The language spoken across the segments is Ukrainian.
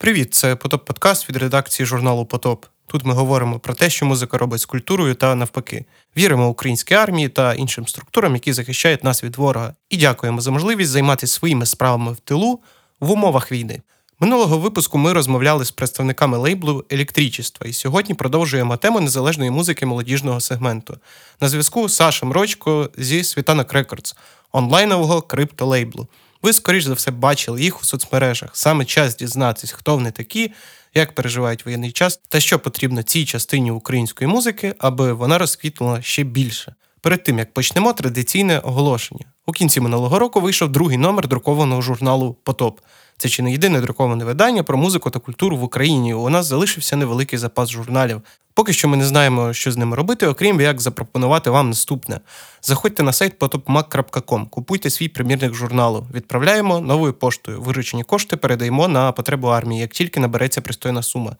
Привіт, це Потоп Подкаст від редакції журналу Потоп. Тут ми говоримо про те, що музика робить з культурою та навпаки. Віримо українській армії та іншим структурам, які захищають нас від ворога, і дякуємо за можливість займатися своїми справами в тилу в умовах війни. Минулого випуску ми розмовляли з представниками лейблу Електричество і сьогодні продовжуємо тему незалежної музики молодіжного сегменту. На зв'язку Саша Мрочко зі Світанок Records, онлайнового криптолейблу. Ви, скоріш за все, бачили їх у соцмережах. Саме час дізнатись, хто вони такі, як переживають воєнний час та що потрібно цій частині української музики, аби вона розквітнула ще більше. Перед тим як почнемо традиційне оголошення. У кінці минулого року вийшов другий номер друкованого журналу Потоп. Це чи не єдине друковане видання про музику та культуру в Україні. У нас залишився невеликий запас журналів. Поки що ми не знаємо, що з ними робити, окрім як запропонувати вам наступне. Заходьте на сайт potopmac.com, купуйте свій примірник журналу, відправляємо новою поштою. Виручені кошти передаємо на потребу армії, як тільки набереться пристойна сума.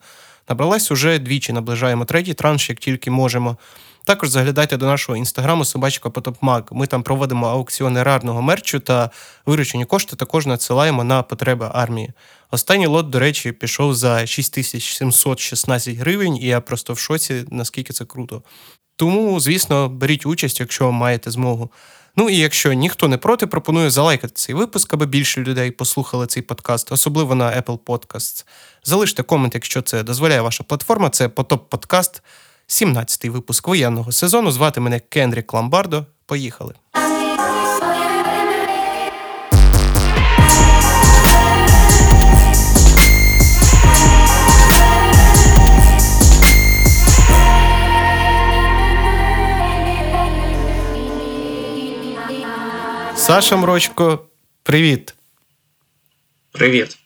Набралась уже двічі, наближаємо третій транш, як тільки можемо. Також заглядайте до нашого інстаграму собачка Потопмаг. Ми там проводимо аукціони рарного мерчу та виручені кошти також надсилаємо на потреби армії. Останній лот, до речі, пішов за 6716 гривень, і я просто в шоці, наскільки це круто. Тому, звісно, беріть участь, якщо маєте змогу. Ну і якщо ніхто не проти, пропоную залайкати цей випуск, аби більше людей послухали цей подкаст, особливо на Apple Podcasts. Залиште комент, якщо це дозволяє ваша платформа. Це Потоп Подкаст. 17-й випуск воєнного сезону. Звати мене Кенрік Ламбардо. Поїхали. Саша Мрочко, привіт. Привіт.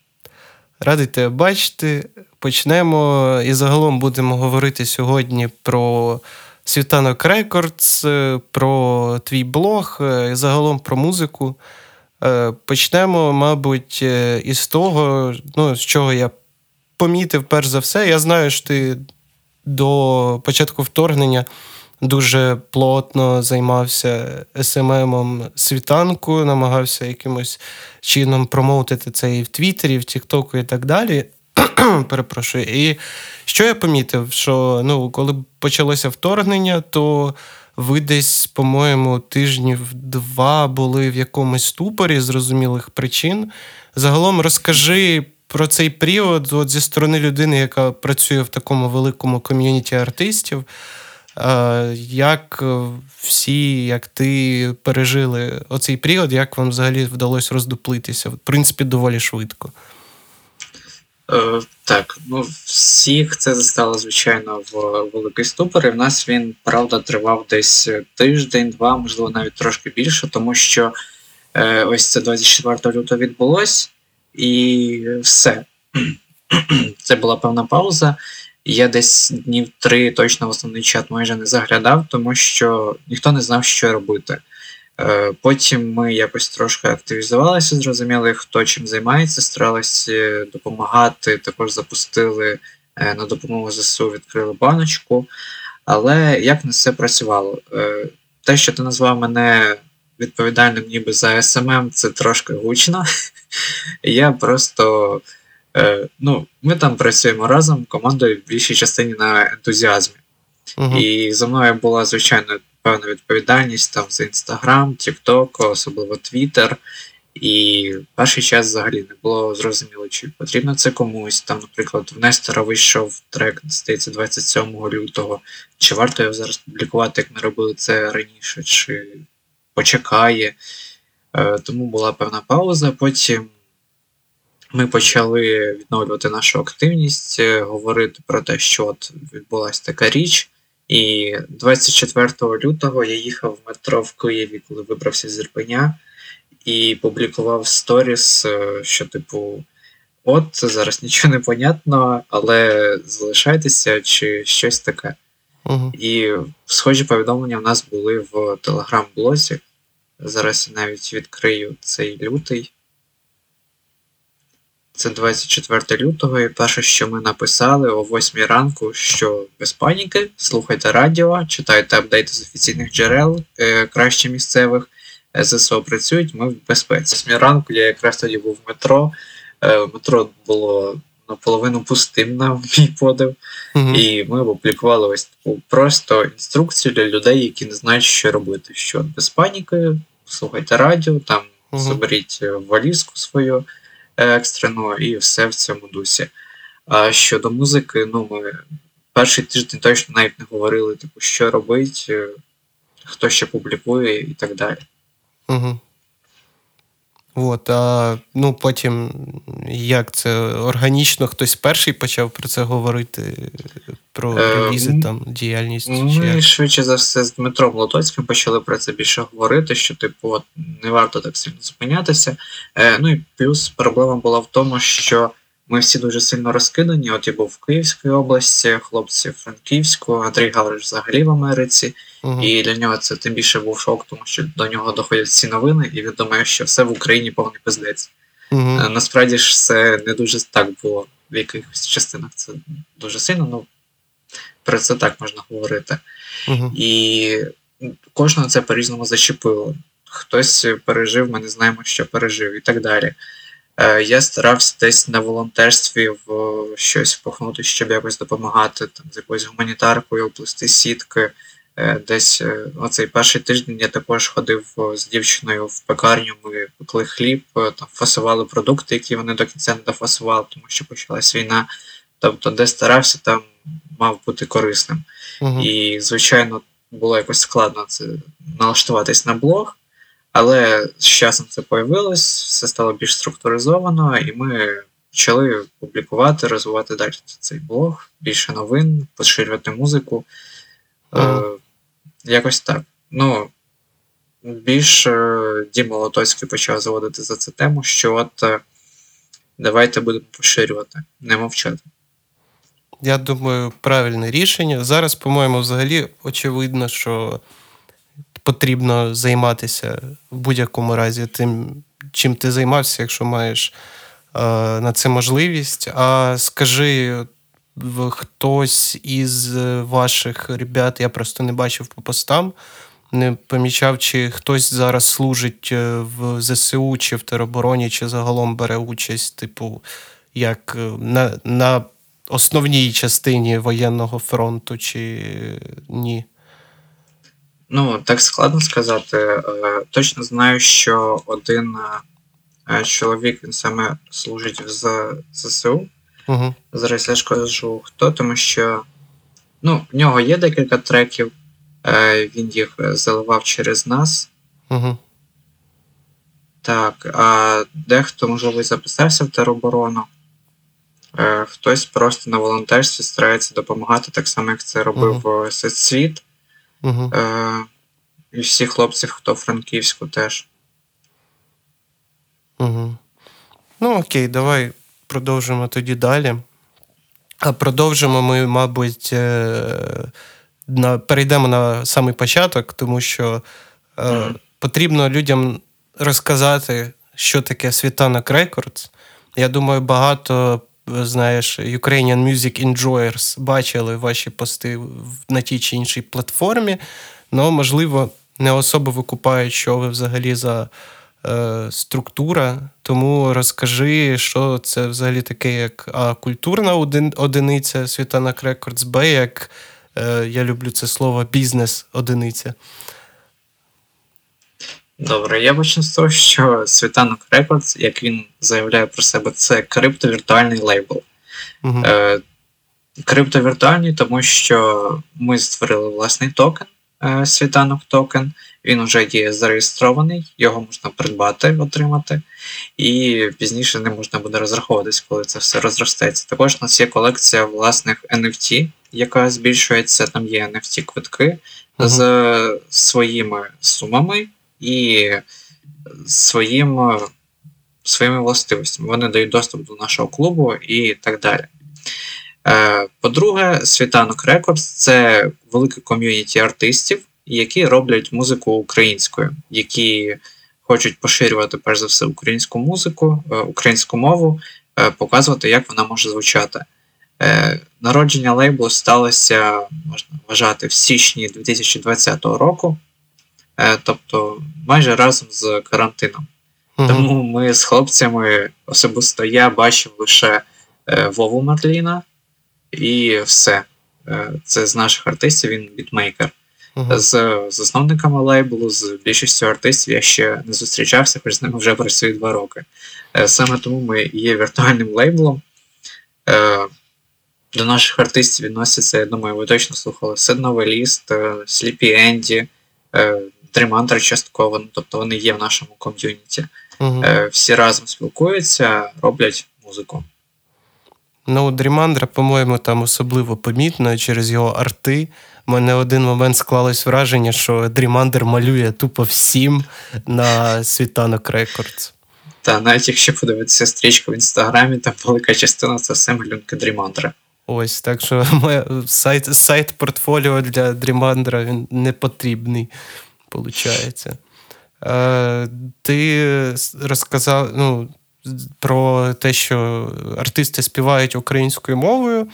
Радий тебе бачити. Почнемо і загалом будемо говорити сьогодні про Світанок Рекордс, про твій блог, і загалом про музику. Е, почнемо, мабуть, е, із того, ну, з чого я помітив перш за все. Я знаю, що ти до початку вторгнення дуже плотно займався СММом світанку, намагався якимось чином промоутити це і в Твіттері, і в Тіктоку, і так далі. Перепрошую. І що я помітив, що ну, коли почалося вторгнення, то ви десь, по-моєму, тижнів два були в якомусь ступорі зрозумілих причин. Загалом розкажи про цей період от зі сторони людини, яка працює в такому великому ком'юніті артистів. Як всі, як ти пережили оцей період, як вам взагалі вдалося роздуплитися? В принципі, доволі швидко. Е, Так, ну всіх це застало, звичайно, в великий ступор. І в нас він, правда, тривав десь тиждень-два, можливо, навіть трошки більше, тому що е, ось це 24 лютого відбулось, і все. Це була певна пауза. Я десь днів три точно в основний чат майже не заглядав, тому що ніхто не знав, що робити. Е, потім ми якось трошки активізувалися, зрозуміли, хто чим займається, старалися допомагати. Також запустили е, на допомогу ЗСУ, відкрили баночку. Але як на це працювало? Е, те, що ти назвав мене відповідальним ніби за SMM, це трошки гучно. Я просто ну, ми там працюємо разом командою в більшій частині на ентузіазмі. Uh-huh. І за мною була звичайно певна відповідальність там за Інстаграм, Тікток, особливо Твіттер. І перший час взагалі не було зрозуміло, чи потрібно це комусь. Там, наприклад, в Нестора вийшов трек, здається, 27 лютого. Чи варто його зараз публікувати, як ми робили це раніше, чи почекає. Е, тому була певна пауза. Потім ми почали відновлювати нашу активність, е, говорити про те, що от відбулася така річ. І 24 лютого я їхав в метро в Києві, коли вибрався з Ірпеня, і публікував сторіс, е, що, типу, от зараз нічого не понятно, але залишайтеся чи щось таке. Угу. І схожі повідомлення в нас були в телеграм-блозі. Зараз я навіть відкрию цей лютий. Це 24 лютого, і перше, що ми написали о 8 ранку, що без паніки, слухайте радіо, читайте апдейти з офіційних джерел, е, краще місцевих, ЗСО працюють, ми в безпеці. З ранку я якраз тоді був в метро. Е, метро було наполовину пустим на мій подив. Угу. І ми опублікували ось таку просто інструкцію для людей, які не знають, що робити. Що без паніки, слухайте радіо, там заберіть е, валізку свою е, екстрену і все в цьому дусі. А щодо музики, ну ми перший тиждень точно навіть не говорили, типу, що робить, е, хто ще публікує і так далі. Угу. От, а ну потім як це органічно хтось перший почав про це говорити, про Е, релізи, е, там, діяльність Ми як? швидше за все з Дмитром Лотоцьким почали про це більше говорити, що типу от, не варто так сильно зупинятися. Е, ну і плюс проблема була в тому, що ми всі дуже сильно розкидані. От я був в Київській області, хлопці в Франківську, Андрій Гавриш взагалі в Америці. Угу. І для нього це тим більше був шок, тому що до нього доходять всі новини, і він думає, що все в Україні повний пиздець. Е, Насправді ж це не дуже так було в якихось частинах. Це дуже сильно, ну про це так можна говорити. Угу. І кожного це по-різному зачепило. Хтось пережив, ми не знаємо, що пережив, і так далі. Е, Я старався десь на волонтерстві в щось впахнути, щоб якось допомагати, там, з якоюсь гуманітаркою, плести сітки. Е, Десь е, оцей перший тиждень я також ходив з дівчиною в пекарню, ми пекли хліб, там фасували продукти, які вони до кінця не дофасували, тому що почалась війна. Тобто, де старався, там мав бути корисним. Угу. І, звичайно, було якось складно це налаштуватись на блог, але з часом це появилось, все стало більш структуризовано, і ми почали публікувати, розвивати далі цей блог, більше новин, поширювати музику. Ага. Е, якось так. Ну, більш е, Діма Лотоцький почав заводити за це тему, що от е, давайте будемо поширювати, не мовчати. Я думаю, правильне рішення. Зараз, по-моєму, взагалі очевидно, що потрібно займатися в будь-якому разі тим, чим ти займався, якщо маєш е, на це можливість. А скажи, хтось із ваших ребят, я просто не бачив по постам, не помічав, чи хтось зараз служить е, в ЗСУ, чи в теробороні, чи загалом бере участь, типу, як е, на, на основній частині воєнного фронту, чи ні? Ну, так складно сказати. Е, Точно знаю, що один е, чоловік він саме служить в ЗСУ. Угу. Зараз я ж кажу хто, тому що ну, в нього є декілька треків, е, він їх е, заливав через нас. Угу. Так, а дехто, можливо, записався в тероборону. Е, Хтось просто на волонтерстві старається допомагати, так само, як це робив е, Світ. Угу. Е, і всі хлопці, хто в Франківську теж. Угу. Ну, окей, давай продовжимо тоді далі. А продовжимо ми, мабуть, е, на, перейдемо на самий початок, тому що е, потрібно людям розказати, що таке Світанок Records. Я думаю, багато, знаєш, Ukrainian Music Enjoyers бачили ваші пости на тій чи іншій платформі, але, можливо, не особо викупають, що ви взагалі за е, структура. Тому розкажи, що це взагалі таке, як А, культурна один, одиниця Світанок Records, Б, як е, я люблю це слово бізнес-одиниця. Добре, я почну з того, що Світанок Records, як він заявляє про себе, це криптовіртуальний лейбл. Угу. Е, криптовіртуальний, тому що ми створили власний токен, е, світанок токен. Він вже є зареєстрований, його можна придбати, отримати, і пізніше не можна буде розраховуватись, коли це все розростеться. Також у нас є колекція власних NFT, яка збільшується. Там є NFT-квитки Мгм. з своїми сумами і своїм, своїми властивостями. Вони дають доступ до нашого клубу і так далі. Е, По-друге, Світанок Records це велике ком'юніті артистів, які роблять музику українською, які хочуть поширювати перш за все українську музику, е, українську мову, е, показувати, як вона може звучати. Е, Народження лейблу сталося, можна вважати, в січні 2020 року, е, тобто майже разом з карантином. Угу. Тому ми з хлопцями, особисто я бачив лише е, Вову Марліна, і все. Е, це з наших артистів він бітмейкер. Uh-huh. З засновниками лейблу, з більшістю артистів я ще не зустрічався, хоч з ними вже працюю два роки. Е, саме тому ми є віртуальним лейблом. Е, до наших артистів відносяться, я думаю, ви точно слухали Седновеліст, Сліпі Енді, Тримантра частково, ну, тобто вони є в нашому ком'юніті. Uh-huh. Всі разом спілкуються, роблять музику. Ну, Дрімандра, по-моєму, там особливо помітно через його арти. У мене один момент склалось враження, що Дрімандер малює тупо всім на світанок Records. Та навіть якщо подивитися стрічку в інстаграмі, там велика частина це все малюнки Дрімандера. Ось, так що моя сайт сайт портфоліо для Дрімандера він не потрібний, виходить. Е, Ти розказав, ну, про те, що артисти співають українською мовою.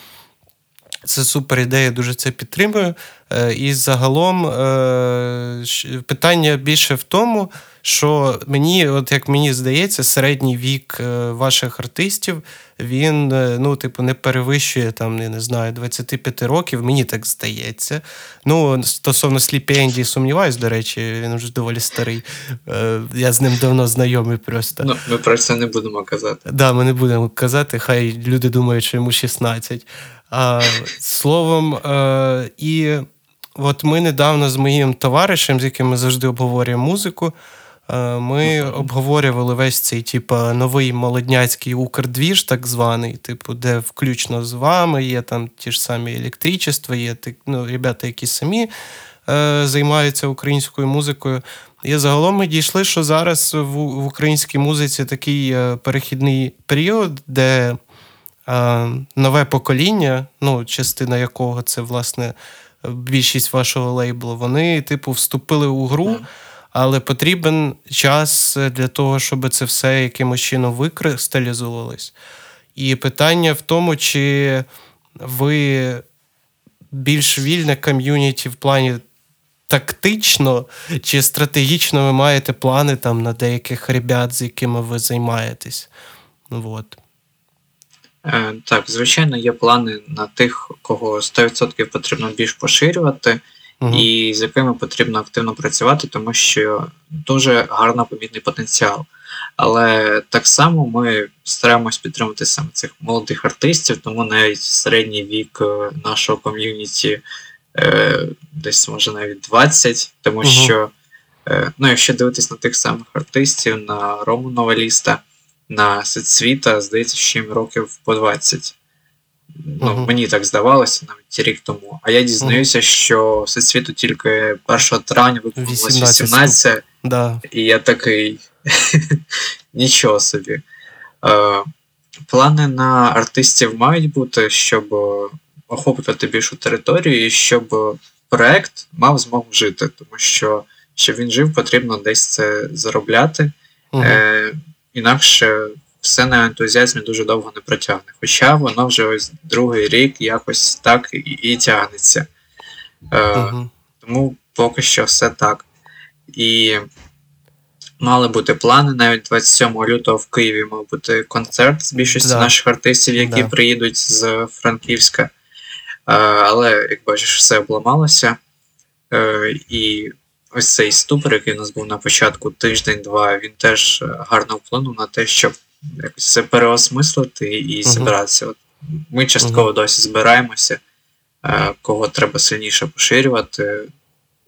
Це супер ідея, дуже це підтримую. Е, і загалом е, питання більше в тому, що мені, от як мені здається, середній вік е, ваших артистів він ну, типу, не перевищує там, я не знаю, 25 років, мені так здається. Ну, Стосовно Сліпенді, сумніваюсь, до речі, він вже доволі старий. Я з ним давно знайомий просто. Ну, Ми про це не будемо казати. Так, да, ми не будемо казати, хай люди думають, що йому 16. А, Словом, і от ми недавно з моїм товаришем, з яким ми завжди обговорюємо музику, ми обговорювали весь цей типу, новий молодняцький укрдвіж, так званий, типу, де включно з вами є там ті ж самі електричества, є ну, ребята, які самі е, займаються українською музикою. І загалом ми дійшли, що зараз в, в українській музиці такий е, перехідний період, де нове покоління, ну, частина якого це, власне, більшість вашого лейблу, вони, типу, вступили у гру, але потрібен час для того, щоб це все якимось чином викристалізувалось. І питання в тому, чи ви більш вільне ком'юніті в плані. Тактично чи стратегічно ви маєте плани там на деяких ребят, з якими ви займаєтесь. От. Е, так, звичайно, є плани на тих, кого 100% потрібно більш поширювати, угу. і з якими потрібно активно працювати, тому що дуже гарно помітний потенціал. Але так само ми стараємось підтримати саме цих молодих артистів, тому навіть середній вік е, нашого ком'юніті е, десь може навіть 20, тому угу. що, е, ну, якщо дивитись на тих самих артистів, на Рому Новеліста на Сецвіта, здається, що їм років по 20. Ну, uh-huh. Мені так здавалося навіть рік тому. А я дізнаюся, uh-huh. що Всесвіту тільки 1 травня виповнилось 18. 18 да. І я такий нічого собі. Е, Плани на артистів мають бути, щоб охоплювати більшу територію, і щоб проект мав змогу жити, тому що щоб він жив, потрібно десь це заробляти. Uh-huh. Е, Інакше все на ентузіазмі дуже довго не протягне. Хоча воно вже ось другий рік якось так і, і тягнеться. Е, uh Тому поки що все так. І мали бути плани. Навіть 27 лютого в Києві мав бути концерт з більшості да. наших артистів, які да. приїдуть з Франківська. Е, але, як бачиш, все обламалося. Е, і ось цей ступор, який у нас був на початку тиждень-два, він теж е, гарно вплинув на те, щоб якось це переосмислити і зібратися. От Ми частково uh-huh. досі збираємося, е, кого треба сильніше поширювати,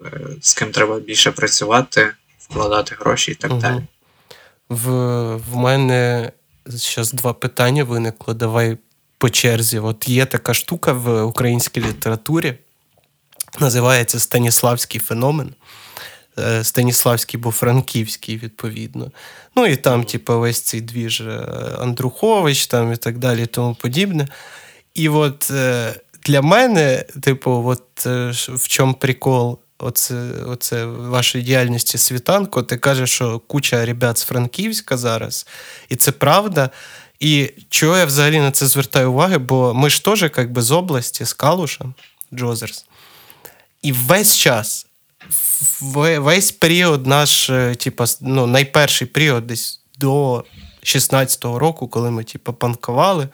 е, з ким треба більше працювати, вкладати гроші і так uh-huh. далі. В, В мене зараз два питання виникло. Давай по черзі. От є така штука в українській літературі, називається Станіславський феномен. Е, Станіславський, бо Франківський, відповідно. Ну і там, типу, весь цей двіж е, Андрухович там і так далі, і тому подібне. І от е, для мене, типу, от в чому прикол оце, оце вашої діяльності світанку, ти кажеш, що куча ребят з Франківська зараз, і це правда. І чого я взагалі на це звертаю увагу, бо ми ж теж як би, з області, з Калуша, Джозерс. І весь час весь період наш, е, типу, ну, найперший період десь до 16-го року, коли ми типу, панкували,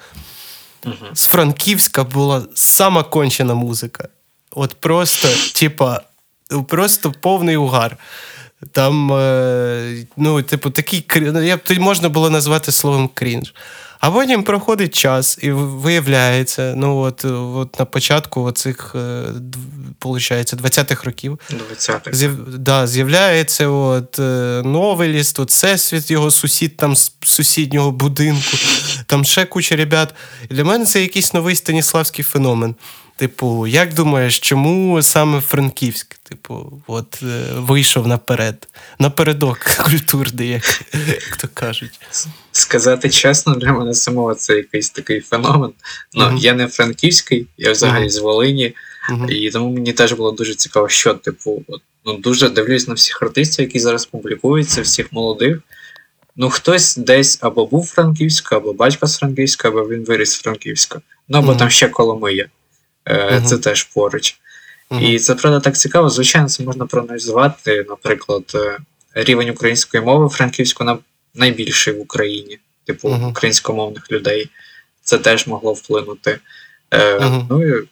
З Франківська була сама кончена музика. От просто, типа, просто повний угар. Там, е, ну, типу, такий ну, я б можна було назвати словом крінж. А потім проходить час, і виявляється, ну от от на початку оцих, виходить, 20-х років 20-х. З'яв, да, з'являється от Новеліс, новеліст, от всесвіт його сусід там з сусіднього будинку, там ще куча ребят. І для мене це якийсь новий станіславський феномен. Типу, як думаєш, чому саме Франківськ? Типу, от е, вийшов наперед, напередок культурний, як, як то кажуть. Сказати чесно, для мене самого це якийсь такий феномен. Ну, uh-huh. Я не франківський, я взагалі uh-huh. з Волині, uh-huh. і тому мені теж було дуже цікаво, що, типу, от, ну, дуже дивлюсь на всіх артистів, які зараз публікуються, всіх молодих. Ну, хтось десь або був Франківська, або батько з Франківська, або він виріс з Франківська. Ну, або там ще Коломия. Uh-huh. Це теж поруч. Uh-huh. І це правда так цікаво. Звичайно, це можна проаналізувати, наприклад, е, рівень української мови франківську найбільший в Україні, типу uh-huh. українськомовних людей. Це теж могло вплинути. Е, Ну і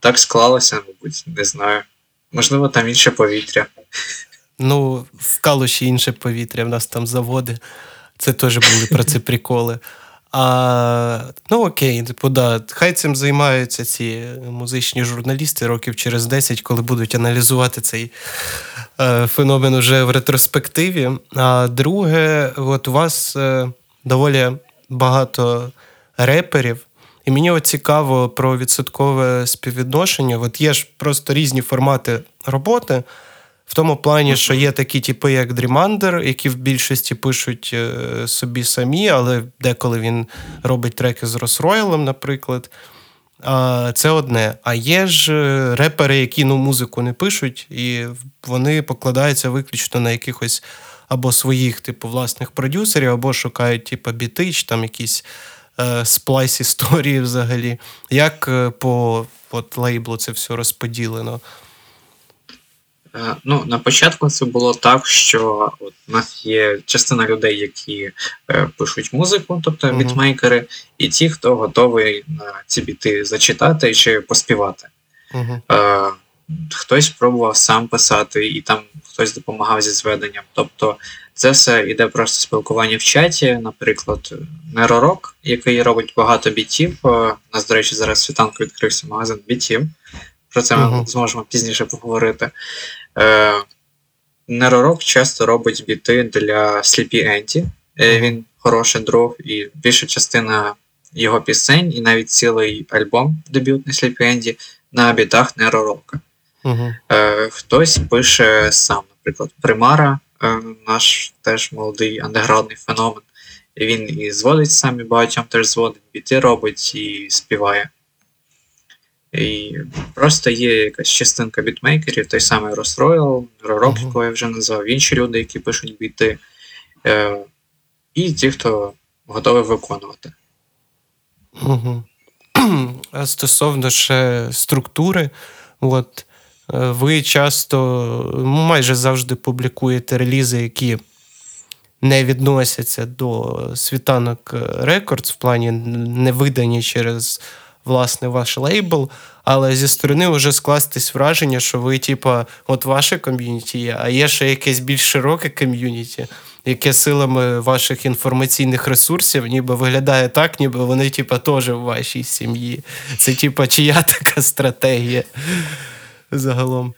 так склалося, мабуть, не знаю. Можливо, там інше повітря. Ну, в Калуші інше повітря, в нас там заводи. Це теж були про це приколи. А, Ну окей, типу, да, хай цим займаються ці музичні журналісти років через 10, коли будуть аналізувати цей е, феномен уже в ретроспективі. А друге, от у вас е, доволі багато реперів. І мені от цікаво про відсоткове співвідношення. От є ж просто різні формати роботи. В тому плані, що є такі типи, як Дрімандер, які в більшості пишуть е, собі самі, але деколи він робить треки з Росройлем, наприклад. Це одне. А є ж е, репери, які ну, музику не пишуть, і вони покладаються виключно на якихось або своїх, типу, власних продюсерів, або шукають, типу, біти, чи там якісь е, сплайс історії взагалі. Як по от, лейблу це все розподілено? Е, ну, На початку це було так, що от у нас є частина людей, які е, пишуть музику, тобто uh-huh. бітмейкери, і ті, хто готовий на ці біти зачитати чи поспівати. Uh-huh. Е, Хтось спробував сам писати, і там хтось допомагав зі зведенням. Тобто це все йде просто спілкування в чаті, наприклад, Неророк, який робить багато бітів. У нас, до речі, зараз світанку відкрився магазин бітів. Про це ми uh-huh. зможемо пізніше поговорити. Е, Неророк часто робить біти для Sleepy Anti. Е, Він хороший друг, і більша частина його пісень, і навіть цілий альбом дебютний Sleepy Andy на бітах Неророка. Uh-huh. Е, Хтось пише сам, наприклад, Примара, е, наш теж молодий андеграундний феномен. Він і зводить сам, і багатьом теж зводить, біти робить і співає. І Просто є якась частинка бітмейкерів, той самий Royal, Ророк, якого я вже назвав, інші люди, які пишуть біти, е, і ті, хто готовий виконувати. Угу. А стосовно ще структури, от е, ви часто майже завжди публікуєте релізи, які не відносяться до світанок Records, в плані не видані через власне ваш лейбл, але зі сторони вже склалось враження, що ви, типа, от ваше ком'юніті є, а є ще якесь більш широке ком'юніті, яке силами ваших інформаційних ресурсів ніби виглядає так, ніби вони, типа, теж в вашій сім'ї. Це, типа, чия така стратегія загалом.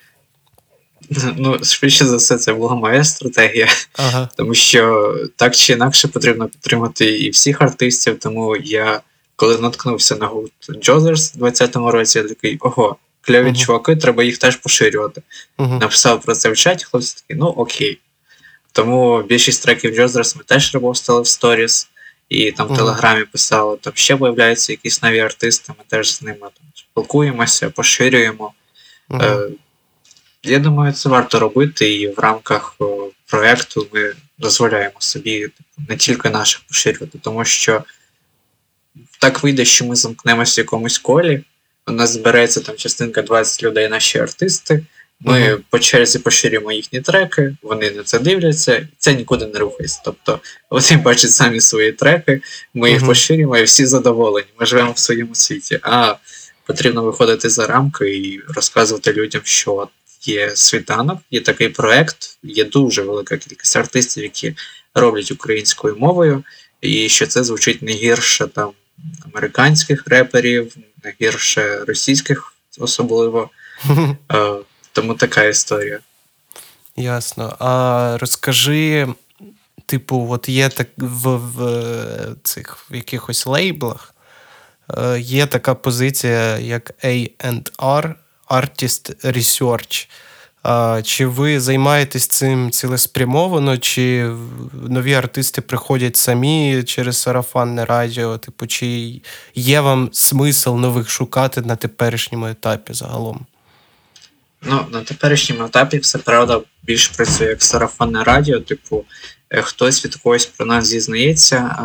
Ну, швидше за все, це була моя стратегія, ага. тому що так чи інакше потрібно підтримати і всіх артистів, тому я коли наткнувся на гурт Джозерс у 20-му році, я такий ого, кльові uh-huh. чуваки, треба їх теж поширювати. Uh-huh. Написав про це в чаті, хлопці такі, ну окей. Тому більшість треків Джозерс ми теж репостили в сторіс, і там в Телеграмі писали, там ще виявляються якісь нові артисти, ми теж з ними там спілкуємося, поширюємо. Е, Я думаю, це варто робити, і в рамках о, проєкту ми дозволяємо собі типу, не тільки наших поширювати, тому що так вийде, що ми замкнемося в якомусь колі. У нас збереться там частинка 20 людей, наші артисти, Ми угу. по черзі поширюємо їхні треки, вони на це дивляться, це нікуди не рухається. Тобто вони бачать самі свої треки, ми їх угу. поширюємо і всі задоволені. Ми живемо в своєму світі. А потрібно виходити за рамки і розказувати людям, що є світанок, є такий проект, є дуже велика кількість артистів, які роблять українською мовою, і що це звучить не гірше там американських реперів, гірше російських, особливо. Е, тому така історія. Ясно. А розкажи, типу, от є так в, в цих в якихось лейблах. Е, є така позиція, як A&R, Artist Research. Чи ви займаєтесь цим цілеспрямовано, чи нові артисти приходять самі через сарафанне радіо? Типу, чи є вам смисл нових шукати на теперішньому етапі загалом? Ну, на теперішньому етапі все правда більш працює як сарафанне радіо. Типу, е, хтось від когось про нас зізнається.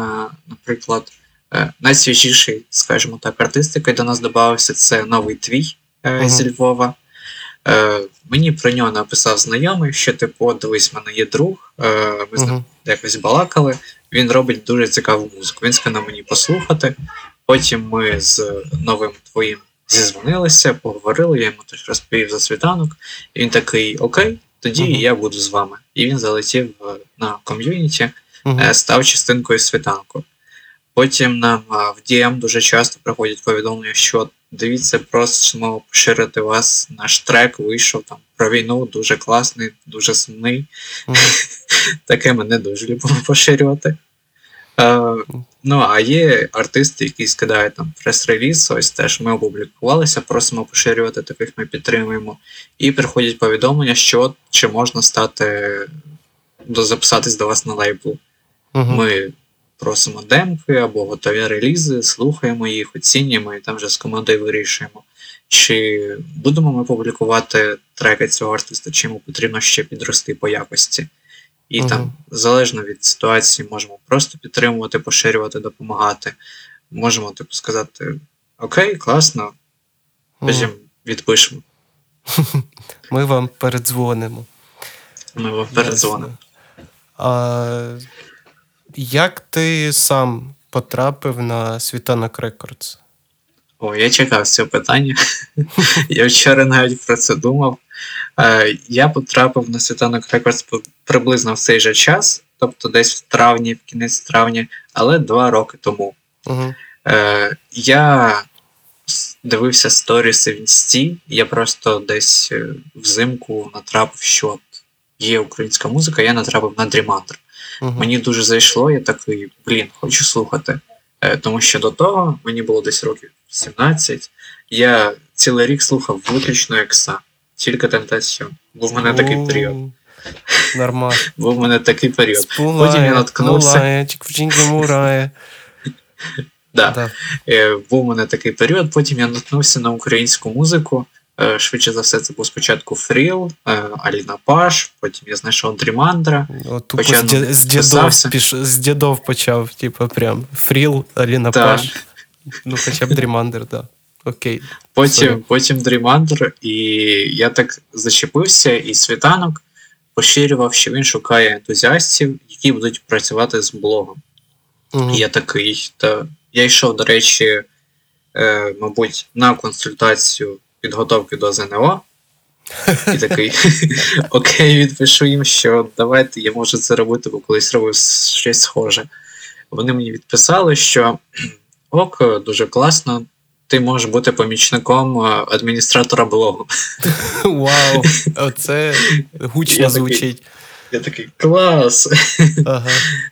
Наприклад, е, найсвіжіший, скажімо так, артист, який до нас додався, це новий твій uh-huh. зі Львова. Мені про нього написав знайомий, що типу, дивись, в мене є друг, ми з ним uh-huh. якось балакали. Він робить дуже цікаву музику. Він сказав мені послухати. Потім ми з новим твоїм зізвонилися, поговорили, я йому теж розповів за світанок, і він такий: Окей, тоді uh-huh. я буду з вами. І він залетів на ком'юніті, uh-huh. став частинкою світанку. Потім нам в DM дуже часто приходять повідомлення, що дивіться, просимо поширити вас. Наш трек вийшов там про війну, дуже класний, дуже сумний. Таке ми не дуже любимо поширювати. Е, Ну, а є артисти, які скидають там прес-реліз, ось теж ми опублікувалися, просимо поширювати, таких ми підтримуємо. І приходять повідомлення, що чи можна стати записатись до вас на лейбл. Ми просимо демки або готові релізи, слухаємо їх, оцінюємо і там вже з командою вирішуємо. Чи будемо ми публікувати треки цього артиста, чи йому потрібно ще підрости по якості. І е там, залежно від ситуації, можемо просто підтримувати, поширювати, допомагати. Можемо типу, сказати: Окей, класно, потім е відпишемо. Ми вам передзвонимо. Ми вам передзвонимо. А, Як ти сам потрапив на Світанок Records? О, я чекав цього питання. Я вчора навіть про це думав. Е, я потрапив на Світанок Records приблизно в цей же час, тобто десь в травні, в кінець травня, але два роки тому. Угу. Я дивився сторіси в інсті, я просто десь е, взимку натрапив, що є українська музика, я натрапив на Дрімандр. Угу. Мені дуже зайшло, я такий, блін, хочу слухати. Тому що до того мені було десь років 17, я цілий рік слухав виключно екса тільки Temptation. Був в мене такий період. Нормально. Був в мене такий період. Потім я наткнувся. Да. Е, був у мене такий період, потім я наткнувся на українську музику. Е, швидше за все, це був спочатку Фріл, е, Аліна Паш, потім я знайшов Дрімандра. Тупо з, дідов, з дідов почав, типу, прям Фріл, Аліна Паш. Ну, хоча б Дрімандер, так. Да. Окей. Потім потім Dream і я так зачепився, і світанок поширював, що він шукає ентузіастів, які будуть працювати з блогом. Mm-hmm. я такий, та я йшов, до речі, е, мабуть, на консультацію підготовки до ЗНО. І такий окей, відпишу їм, що давайте я можу це робити, бо колись робив щось схоже. Вони мені відписали, що ок, дуже класно, ти можеш бути помічником е, адміністратора блогу. Вау, оце гучно звучить. Я такий клас. Ага.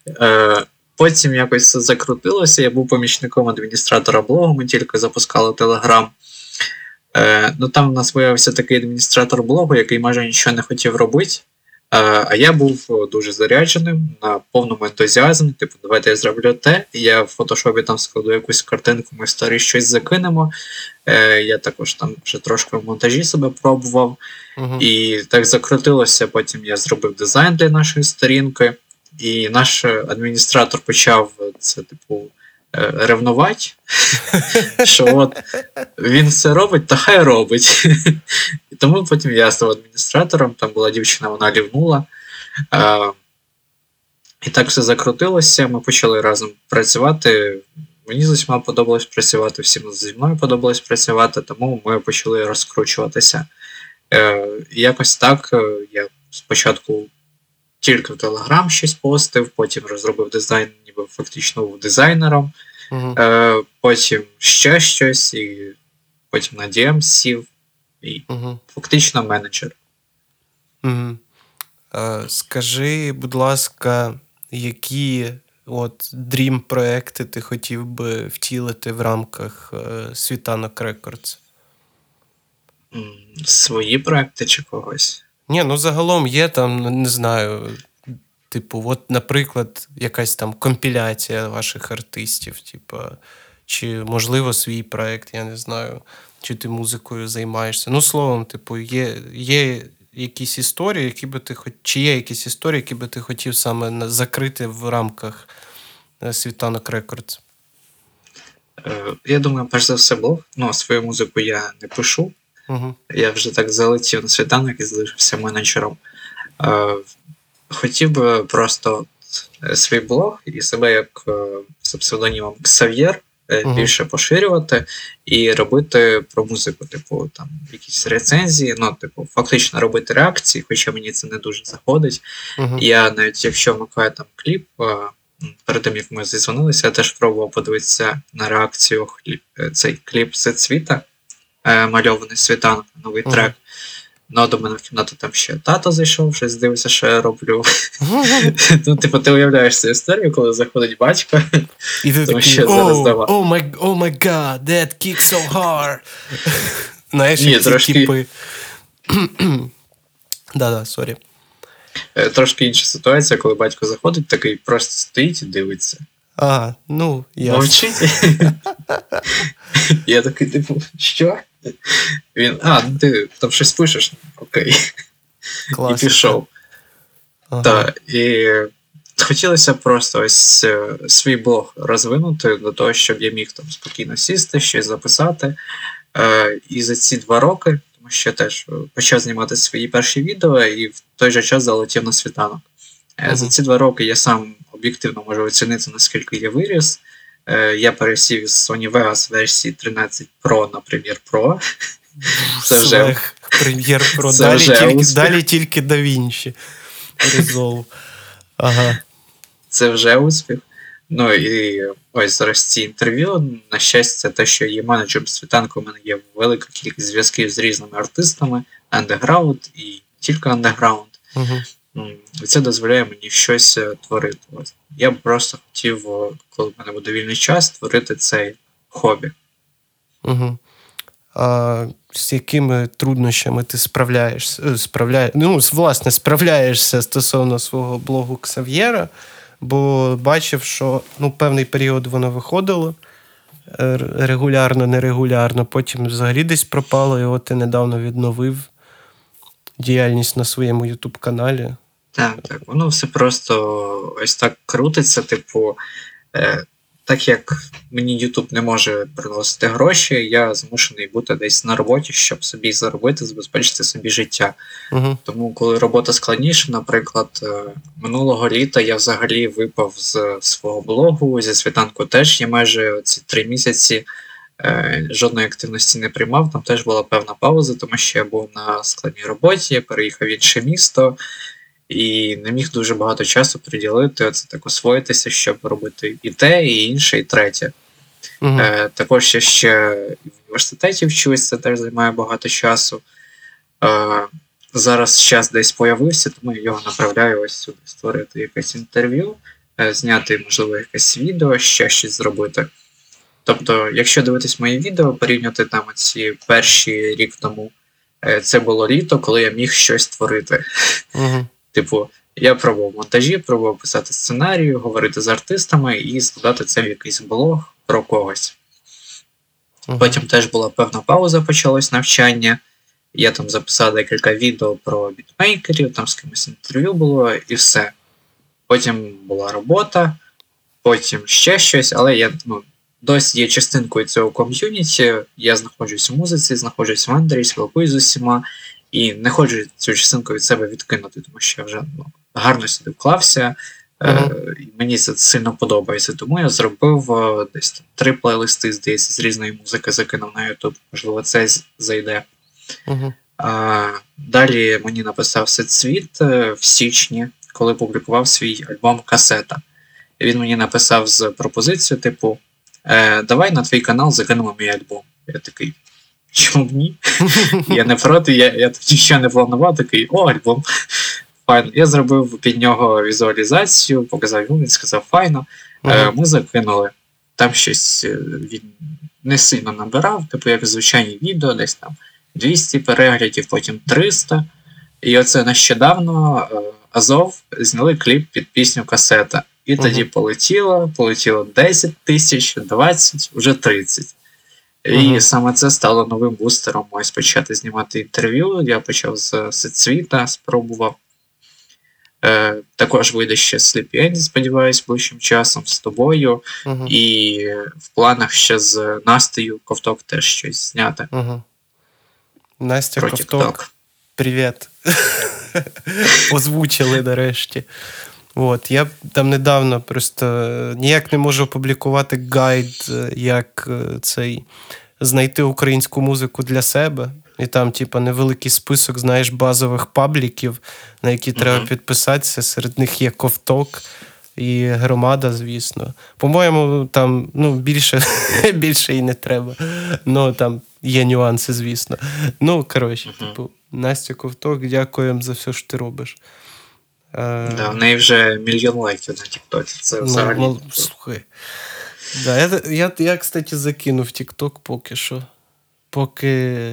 Е, потім якось закрутилося. Я був помічником адміністратора блогу, ми тільки запускали Телеграм. Е, ну Там в нас виявився такий адміністратор блогу, який майже нічого не хотів робити. А я був дуже зарядженим на повному ентузіазмі. Типу, давайте я зроблю те. Я в фотошопі там складу якусь картинку, ми старі щось закинемо. Е, Я також там вже трошки в монтажі себе пробував. uh І так закрутилося. Потім я зробив дизайн для нашої сторінки, і наш адміністратор почав це, типу, е, ревнувати, що от він все робить, та хай робить. І тому потім я став адміністратором, там була дівчина, вона лівнула. Е, і так все закрутилося. Ми почали разом працювати. Мені з усіма подобалось працювати, всім зі мною подобалось працювати, тому ми почали розкручуватися. Е, Якось так е, я спочатку тільки в Телеграм щось постив, потім розробив дизайн, ніби фактично був дизайнером, Угу. е, потім ще щось, і потім на DM сів, і Угу. фактично менеджер. Угу. Е, скажи, будь ласка, які от dream проекти ти хотів би втілити в рамках е, Світанок Records? Свої проекти чи когось. Ні, ну загалом є там, не знаю, типу, от, наприклад, якась там компіляція ваших артистів, типу, чи, можливо, свій проект, я не знаю, чи ти музикою займаєшся. Ну, словом, типу, є, є якісь історії, які би ти хоч, чи є якісь історії, які би ти хотів саме закрити в рамках е, Світанок Records? Е, Я думаю, перш за все, блог. Ну, свою музику я не пишу. Угу. Я вже так залетів на світанок і залишився менеджером. Хотів би просто е, свій блог і себе як е, за псевдонімом Ксав'єр е, більше поширювати і робити про музику, типу, там якісь рецензії, ну, типу, фактично робити реакції, хоча мені це не дуже заходить. Угу. Я навіть якщо вмикаю там кліп, перед тим як ми зізвонилися, я теж пробував подивитися на реакцію хліб, цей кліп з цвіта, е, мальований світанок, новий Мгм. трек. Ну, а до мене в кімнату там ще тато зайшов, щось дивиться, що я роблю. ну, типу, ти уявляєш цю історію, коли заходить батько. І ти такий, о, my, oh my god, that kick so hard. Знаєш, Ні, трошки. Да-да, sorry. Е, Трошки інша ситуація, коли батько заходить, такий просто стоїть і дивиться. А, ну, ясно. Мовчить. Я такий, типу, що? Він, а, ти там щось пишеш, окей. І пішов. Ага. Так, і хотілося просто ось е, свій блог розвинути для того, щоб я міг там спокійно сісти, щось записати. Е, І за ці два роки, тому що я теж е, почав знімати свої перші відео і в той же час залетів на світанок. Е, Мгм. За ці два роки я сам об'єктивно можу оцінити, наскільки я виріс. Е, Я пересів із Sony Vegas версії 13 Pro на Premiere Pro. Це вже- прем'єр про Це далі вже тільки, успіх. далі тільки Da Vinci. Resolve. Ага. це вже успіх. Ну і ось зараз ці інтерв'ю. На щастя, те, що є менеджером світанку, у мене є велика кількість зв'язків з різними артистами, андеграунд і не тільки андеграунд. Угу. І це дозволяє мені щось е, творити. Ось. Я б просто хотів, коли в мене буде вільний час, створити цей хобі. Угу. А з якими труднощами ти справляєшся? е, Справляє... Ну, власне, справляєшся стосовно свого блогу Ксав'єра, бо бачив, що ну, певний період воно виходило е, регулярно, нерегулярно, потім взагалі десь пропало, і от ти недавно відновив діяльність на своєму Ютуб-каналі. Так, так, воно все просто ось так крутиться. Типу, е, так як мені YouTube не може приносити гроші, я змушений бути десь на роботі, щоб собі заробити, забезпечити собі життя. Угу. Тому, коли робота складніша, наприклад, е, минулого літа я взагалі випав з свого блогу, зі світанку теж я майже ці три місяці е, жодної активності не приймав. Там теж була певна пауза, тому що я був на складній роботі, я переїхав в інше місто і не міг дуже багато часу приділити, оце так освоїтися, щоб робити і те, і інше, і третє. Угу. Е, також я ще в університеті вчусь, це теж займає багато часу. Е, зараз час десь появився, тому я його направляю ось сюди створити якесь інтерв'ю, е, зняти, можливо, якесь відео, ще щось зробити. Тобто, якщо дивитись мої відео, порівняти там ці перші рік тому, е, це було літо, коли я міг щось створити. Угу. Типу, я пробував монтажі, пробував писати сценарію, говорити з артистами і складати це в якийсь блог про когось. Потім теж була певна пауза, почалось навчання. Я там записав декілька відео про бітмейкерів, там з кимось інтерв'ю було і все. Потім була робота, потім ще щось, але я ну, досі є частинкою цього ком'юніті. Я знаходжусь в музиці, знаходжусь в Андрії, спілкуюсь з усіма, і не хочу цю частинку від себе відкинути, тому що я вже ну, гарно сюди вклався. Е, і Мені це сильно подобається. Тому я зробив е, десь там три плейлисти, здається, з різної музики закинув на YouTube. Можливо, це зайде. Uh-huh. А, Далі мені написав Сецвіт е, в січні, коли публікував свій альбом Касета. І він мені написав з пропозицією, типу: Давай на твій канал закинемо мій альбом. Я такий. Чому ні? Я не проти, я я ще не планував такий о, альбом. Файно. Я зробив під нього візуалізацію, показав йому, він сказав файно. Е, Ми закинули. Там щось е, він не сильно набирав, типу, як звичайні відео, десь там 200 переглядів, потім 300. І оце нещодавно е, Азов зняли кліп під пісню касета. І uh-huh. тоді полетіло, полетіло 10 тисяч, 20, вже 30. Uh-huh. І саме це стало новим бустером. Ось почати знімати інтерв'ю. Я почав з Сецвіта, спробував. Е, Також вийде ще Sleepy End, сподіваюсь, ближчим часом з тобою. Uh-huh. І в планах ще з Настею Ковток теж щось зняти. Uh-huh. Настя Ковток, привіт. Озвучили нарешті. От, Я там недавно просто ніяк не можу опублікувати гайд, як е, цей знайти українську музику для себе. І там, типу, невеликий список, знаєш, базових пабліків, на які треба uh-huh. підписатися. Серед них є ковток і громада, звісно. По-моєму, там ну, більше більше і не треба. Ну там є нюанси, звісно. Ну, коротше, uh-huh. типу, Настя Ковток, дякуємо за все, що ти робиш. Да, В неї вже мільйон лайків на Тіктоці. Це ну, взагалі. Ну, слухай. Да, Я, я, я, кстати, закинув Тікток поки що. Поки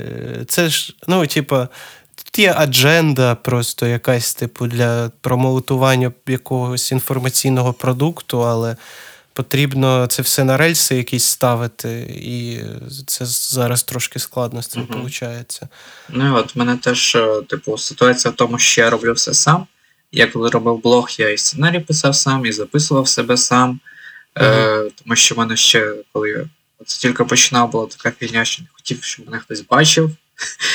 це ж, ну, типа, тут є адженда просто якась, типу, для промоутування якогось інформаційного продукту, але потрібно це все на рельси якісь ставити, і це зараз трошки складно з цим виходить. Ну і от в мене теж, е, типу, ситуація в тому, що я роблю все сам. Я коли робив блог, я і сценарій писав сам, і записував себе сам. Uh-huh. Е, Тому що в мене ще, коли я це тільки починав, була така фігня, що не хотів, щоб мене хтось бачив.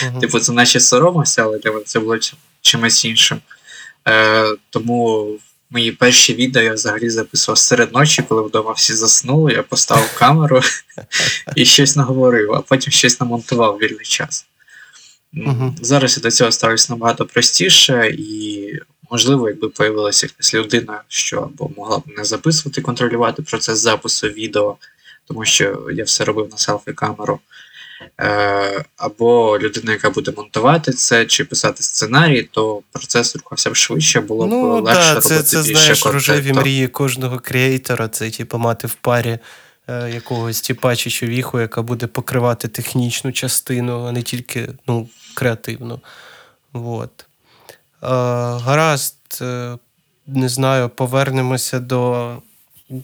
Uh-huh. Типу, це наче соромився, але для мене це було чимось іншим. Е, Тому мої перші відео я взагалі записував серед ночі, коли вдома всі заснули, я поставив камеру і щось наговорив, а потім щось намонтував вільний час. Зараз я до цього ставлюсь набагато простіше, і можливо, якби появилася якась людина, що або могла б не записувати, контролювати процес запису відео, тому що я все робив на селфі-камеру. Е, або людина, яка буде монтувати це чи писати сценарій, то процес рухався б швидше, було ну, б легше да, робити це, це, більше знаєш, рожеві мрії кожного креатора, це типу, мати в парі е, якогось тіпа чи човіху, яка буде покривати технічну частину, а не тільки ну, креативну. Вот. Е, гаразд, е, не знаю, повернемося до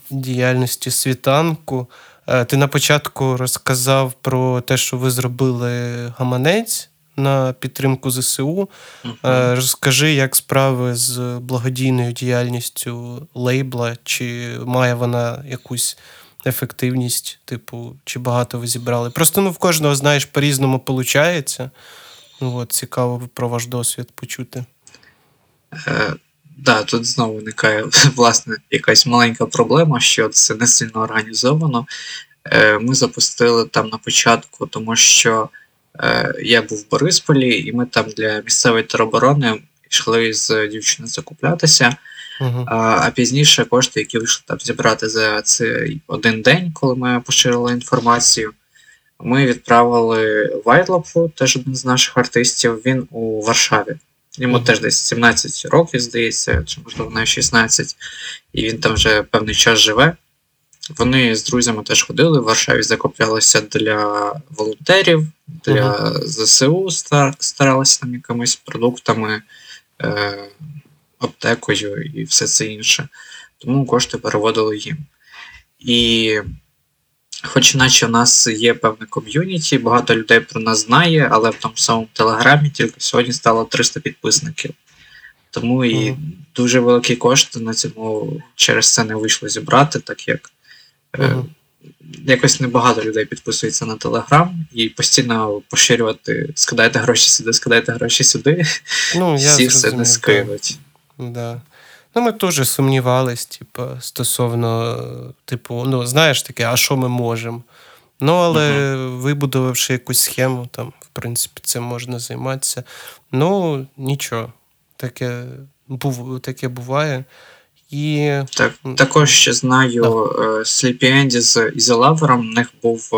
діяльності світанку. Е, ти на початку розказав про те, що ви зробили гаманець на підтримку ЗСУ. Uh-huh. Розкажи, як справи з благодійною діяльністю лейбла, чи має вона якусь ефективність, типу, чи багато ви зібрали? Просто ну в кожного, знаєш, по-різному виходить. Ну, от, Цікаво про ваш досвід почути. Е, да, тут знову виникає власне якась маленька проблема, що це не сильно організовано. Е, Ми запустили там на початку, тому що е, я був в Борисполі, і ми там для місцевої тероборони йшли з дівчиною закуплятися. Uh-huh. А а пізніше кошти, які вийшли там зібрати за цей один день, коли ми поширили інформацію, ми відправили Вайтлапу, теж один з наших артистів, він у Варшаві. Йому теж десь 17 років, здається, чи можливо навіть 16, і він там вже певний час живе. Вони з друзями теж ходили в Варшаві, закуплялися для волонтерів, для. ЗСУ, старалися там якимись продуктами, е, аптекою і все це інше. Тому кошти переводили їм. І Хоч наче у нас є певне ком'юніті, багато людей про нас знає, але в тому самому Телеграмі тільки сьогодні стало 300 підписників. Тому і дуже великі кошти на цьому через це не вийшло зібрати, так як е, якось небагато людей підписується на Телеграм і постійно поширювати скидайте гроші сюди, скидайте гроші сюди. Ну, я Всі все не скинуть. Да. Ну, ми теж сумнівались, типу, стосовно, типу, ну, знаєш таке, а що ми можемо? Ну, але вибудувавши якусь схему, там, в принципі, цим можна займатися. Ну, нічого. Таке, був, таке буває. І Так, також ще знаю е, Sleepy Andy з Ізолатором. В них був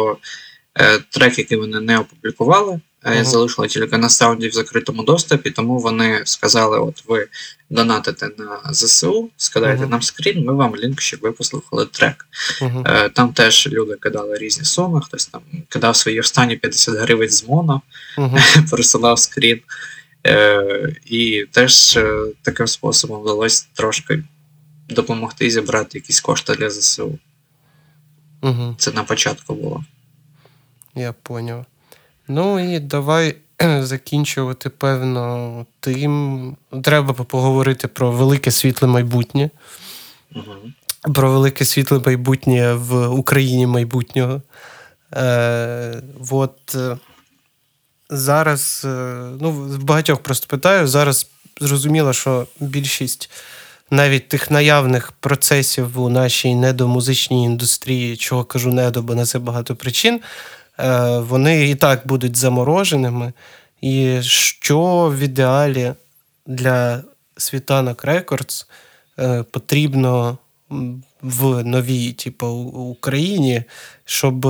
е, трек, який вони не опублікували. Е, Мгм. Залишили тільки на саунді в закритому доступі, тому вони сказали: от ви донатите на ЗСУ, скидайте Мгм. нам скрін, ми вам лінк, щоб ви послухали трек. Е, Там теж люди кидали різні суми, хтось там кидав свої останні 50 гривень з моно, пересилав скрін. Е, і теж е, таким способом вдалося трошки допомогти зібрати якісь кошти для ЗСУ. Це на початку було. Я поняв. Ну і давай закінчувати, певно, тим. Треба поговорити про велике світле майбутнє. Угу. Про велике світле майбутнє в Україні майбутнього. Е, от е, зараз, е, ну, багатьох просто питаю, зараз зрозуміло, що більшість навіть тих наявних процесів у нашій недомузичній індустрії, чого кажу недо, бо на це багато причин, вони і так будуть замороженими. І що в ідеалі для світанок Рекордс е, потрібно в новій, типу, Україні, щоб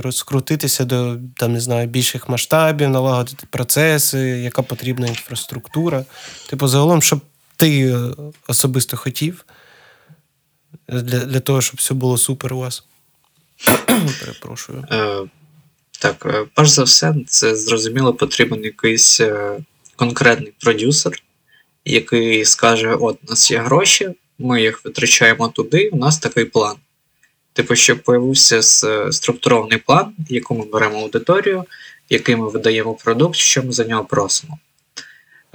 розкрутитися до там, не знаю, більших масштабів, налагодити процеси, яка потрібна інфраструктура. Типу, загалом, щоб ти е, особисто хотів для, для того, щоб все було супер у вас. Перепрошую. Так, е, перш за все, це зрозуміло, потрібен якийсь е, конкретний продюсер, який скаже: от, у нас є гроші, ми їх витрачаємо туди, у нас такий план. Типу, щоб появився структурований план, яку ми беремо аудиторію, який ми видаємо продукт, що ми за нього просимо.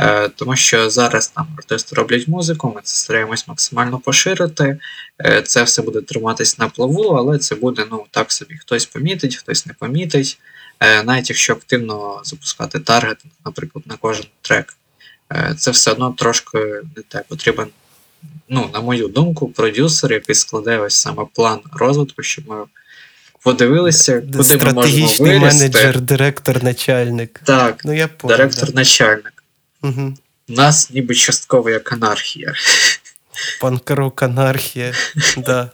Е, тому що зараз там артисти роблять музику, ми це стараємось максимально поширити. Е, це все буде триматись на плаву, але це буде ну так собі. Хтось помітить, хтось не помітить. Е, навіть якщо активно запускати таргетинг, наприклад, на кожен трек, це все одно трошки не те. Потрібен, ну, на мою думку, продюсер, який складе ось саме план розвитку, щоб ми подивилися, куди ми можемо Стратегічний менеджер, директор, начальник. Так, Ну, я директор-начальник. Угу. У нас ніби частково як анархія. Панкрок, анархія. Да,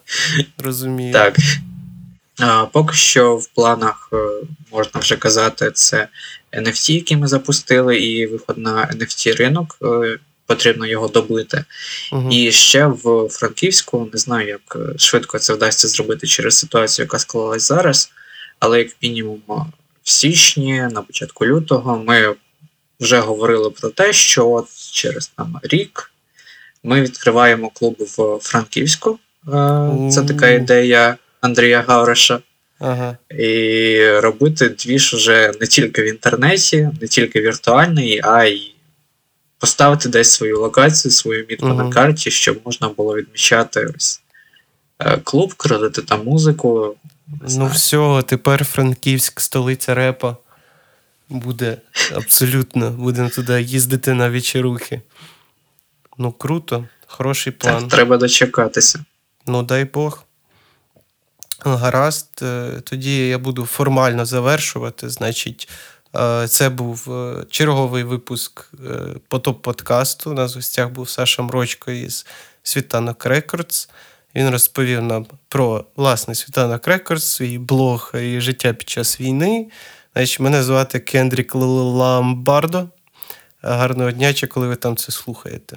розумію. Так. А, поки що в планах е, можна вже казати, це NFT, які ми запустили, і виход на NFT ринок. е, Потрібно його добити. Мгм. І ще в Франківську, не знаю, як е, швидко це вдасться зробити через ситуацію, яка склалась зараз. Але як мінімум в січні, на початку лютого, ми вже говорили про те, що от через там рік ми відкриваємо клуб в Франківську. Е, Це така ідея Андрія Гавриша. Ага. І робити двіж вже не тільки в інтернеті, не тільки віртуальний, а й поставити десь свою локацію, свою мітку на карті, щоб можна було відмічати ось е, клуб, крутити там музику. Ну, все, тепер Франківськ, столиця репа. Буде абсолютно. Будемо туди їздити на вечорухи. Ну, круто, хороший план. Так, треба дочекатися. Ну, дай Бог. Гаразд, е, тоді я буду формально завершувати. Значить, е, це був е, черговий випуск потоп подкасту. У нас в гостях був Саша Мрочко із Світанок Records. Він розповів нам про власне Світанок Records, свій блог і життя під час війни. Значить, мене звати Кендрік Ламбардо. Гарного дня, чи коли ви там це слухаєте.